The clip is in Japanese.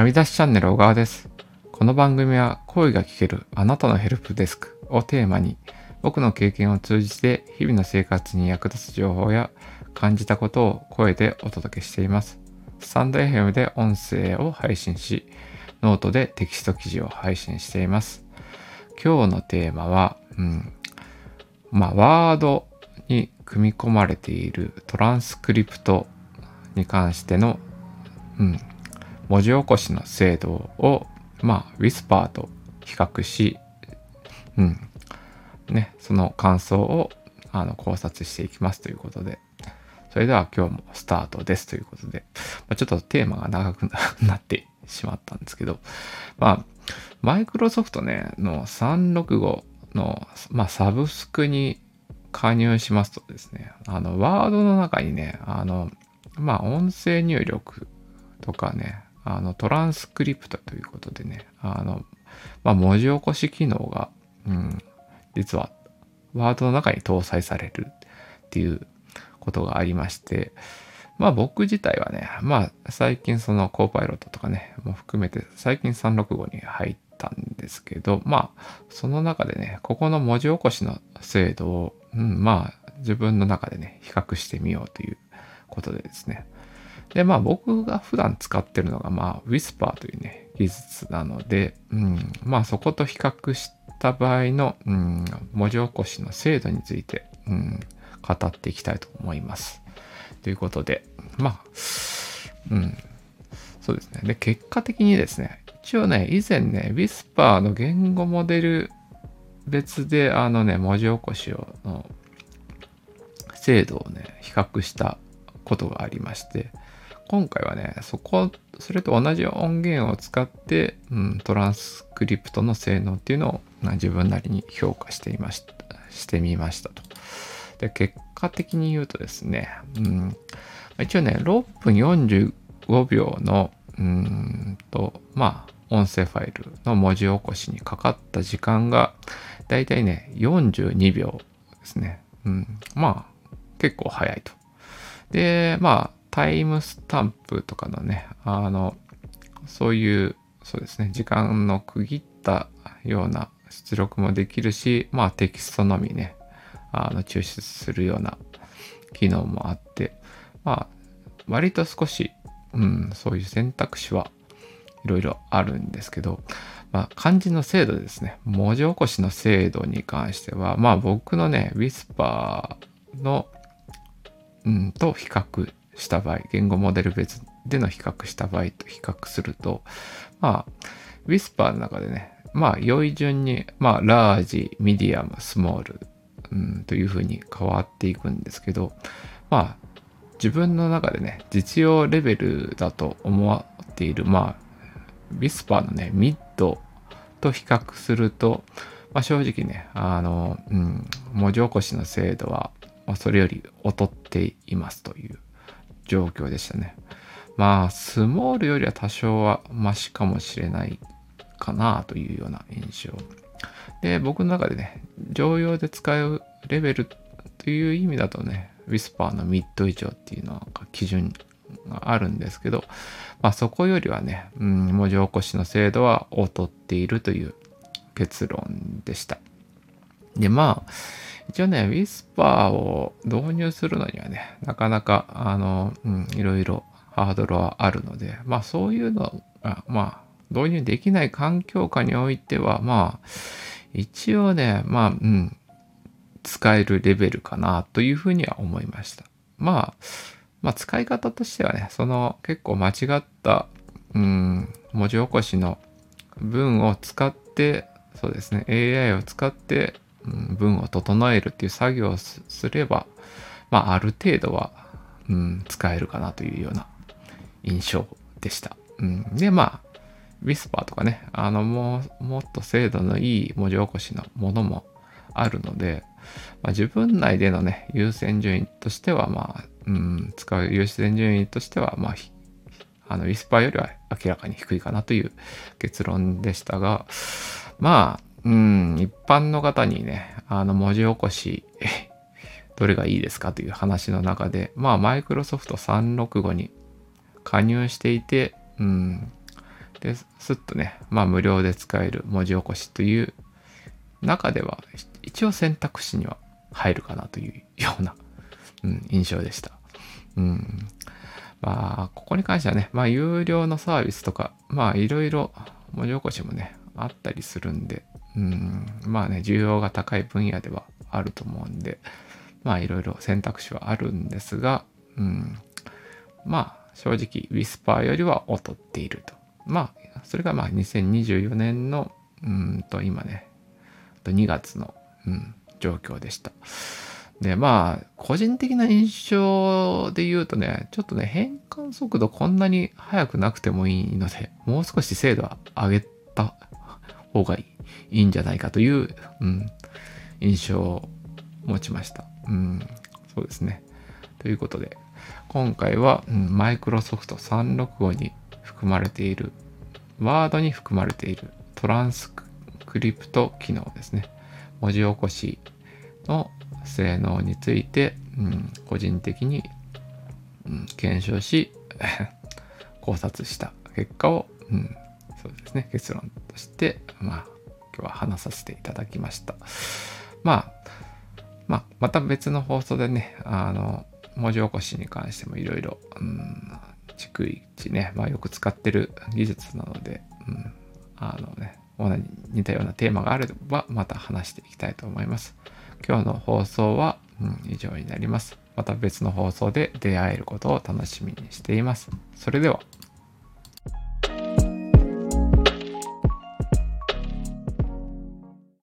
はみ出しチャンネル小川です。この番組は声が聞けるあなたのヘルプデスクをテーマに僕の経験を通じて日々の生活に役立つ情報や感じたことを声でお届けしています。スタンド FM で音声を配信し、ノートでテキスト記事を配信しています。今日のテーマは、うん、まあ、 Word に組み込まれているトランスクリプトに関しての、うん、文字起こしの精度を、まあ、ウィスパーと比較し、うん、ね、その感想をあの考察していきますということで、それでは今日もスタートですということで、まあ、ちょっとテーマが長くなってしまったんですけど、まあ、マイクロソフトね、の365の、まあ、サブスクに加入しますとですね、あの、ワードの中にね、あの、まあ、音声入力とかね、あの、トランスクリプトということでね、あの、まあ、文字起こし機能が、うん、実は、ワードの中に搭載されるっていうことがありまして、まあ僕自体はね、まあ最近そのコーパイロットとかね、も含めて最近365に入ったんですけど、まあその中でね、ここの文字起こしの精度を、うん、まあ自分の中でね、比較してみようということでですね。で、まあ僕が普段使ってるのが、まあ Whisper というね、技術なので、うん、まあそこと比較した場合の、うん、文字起こしの精度について、うん、語っていきたいと思います。ということで、まあ、うん、そうですね。で、結果的にですね、一応ね、以前ね、Whisper の言語モデル別で、あのね、文字起こしを、の精度をね、比較したことがありまして、今回はね、そこ、それと同じ音源を使って、うん、トランスクリプトの性能っていうのを、ま自分なりに評価していました、してみましたと。で、結果的に言うとですね、うん、一応ね、6分45秒の、うんと、まあ、音声ファイルの文字起こしにかかった時間が、だいたいね、42秒ですね。うん、まあ、結構早いと。で、まあ、タイムスタンプとかのね、あの、そういう、そうですね、時間の区切ったような出力もできるし、まあ、テキストのみね、あの抽出するような機能もあって、まあ、割と少し、うん、そういう選択肢はいろいろあるんですけど、まあ、漢字の精度ですね、文字起こしの精度に関しては、まあ僕のね、Whisper の、うん、と比較した場合、言語モデル別での比較した場合と比較すると、まあ、Whisper の中でね、まあ、良い順に、まあ、ラージ、ミディアム、スモール、うん、というふうに変わっていくんですけど、まあ、自分の中でね、実用レベルだと思っている、まあ、ウィスパーのね、ミッドと比較すると、まあ、正直ね、あの、うん、文字起こしの精度は、まあ、それより劣っていますという。状況でしたね。まあ、スモールよりは多少はマシかもしれないかなというような印象。で、僕の中でね、常用で使うレベルという意味だとね、ウィスパーのミッド以上っていうのが基準があるんですけど、まあそこよりはね、うん、文字起こしの精度は劣っているという結論でした。で、まあ、一応ね、ウィスパーを導入するのにはね、なかなか、あの、うん、いろいろハードルはあるので、まあそういうのが、まあ、導入できない環境下においては、まあ、一応ね、まあ、うん、使えるレベルかなというふうには思いました。まあ、まあ使い方としてはね、その結構間違った、うん、文字起こしの文を使って、そうですね、AI を使って、文を整えるっていう作業をすれば、まあある程度は、うん、使えるかなというような印象でした。うん、で、まあ、ウィスパーとかね、あの、も、もっと精度のいい文字起こしのものもあるので、まあ、自分内でのね、優先順位としては、まあ、うん、使う優先順位としては、まあ、あの、ウィスパーよりは明らかに低いかなという結論でしたが、まあ、うん、一般の方にね、あの、文字起こし、どれがいいですかという話の中で、まあ、マイクロソフト365に加入していて、うん、で、すっとね、まあ無料で使える文字起こしという中では、一応選択肢には入るかなというような、うん、印象でした。うん。まあ、ここに関してはね、まあ、有料のサービスとか、まあ、いろいろ文字起こしもね、あったりするんで、うん、まあね、需要が高い分野ではあると思うんで、まあ、いろいろ選択肢はあるんですが、うん、まあ、正直、ウィスパーよりは劣っていると。まあ、それがまあ、2024年の、うんと、今ね、2月の、うん、状況でした。で、まあ、個人的な印象で言うとね、ちょっとね、変換速度こんなに速くなくてもいいので、もう少し精度は上げた方がいいんじゃないかという、うん、印象を持ちました。うん、そうですね。ということで、今回は、マイクロソフト365に含まれている、ワードに含まれているトランスクリプト機能ですね。文字起こしの性能について、うん、個人的に、うん、検証し 考察した結果を、うん、そうですね結論としてまあ今日は話させていただきましたまあまあまた別の放送でねあの文字起こしに関してもいろいろ逐一ね、まあ、よく使ってる技術なので、うん、あのね同じ似たようなテーマがあればまた話していきたいと思います。今日の放送は、うん、以上になります。また別の放送で出会えることを楽しみにしています。それでは。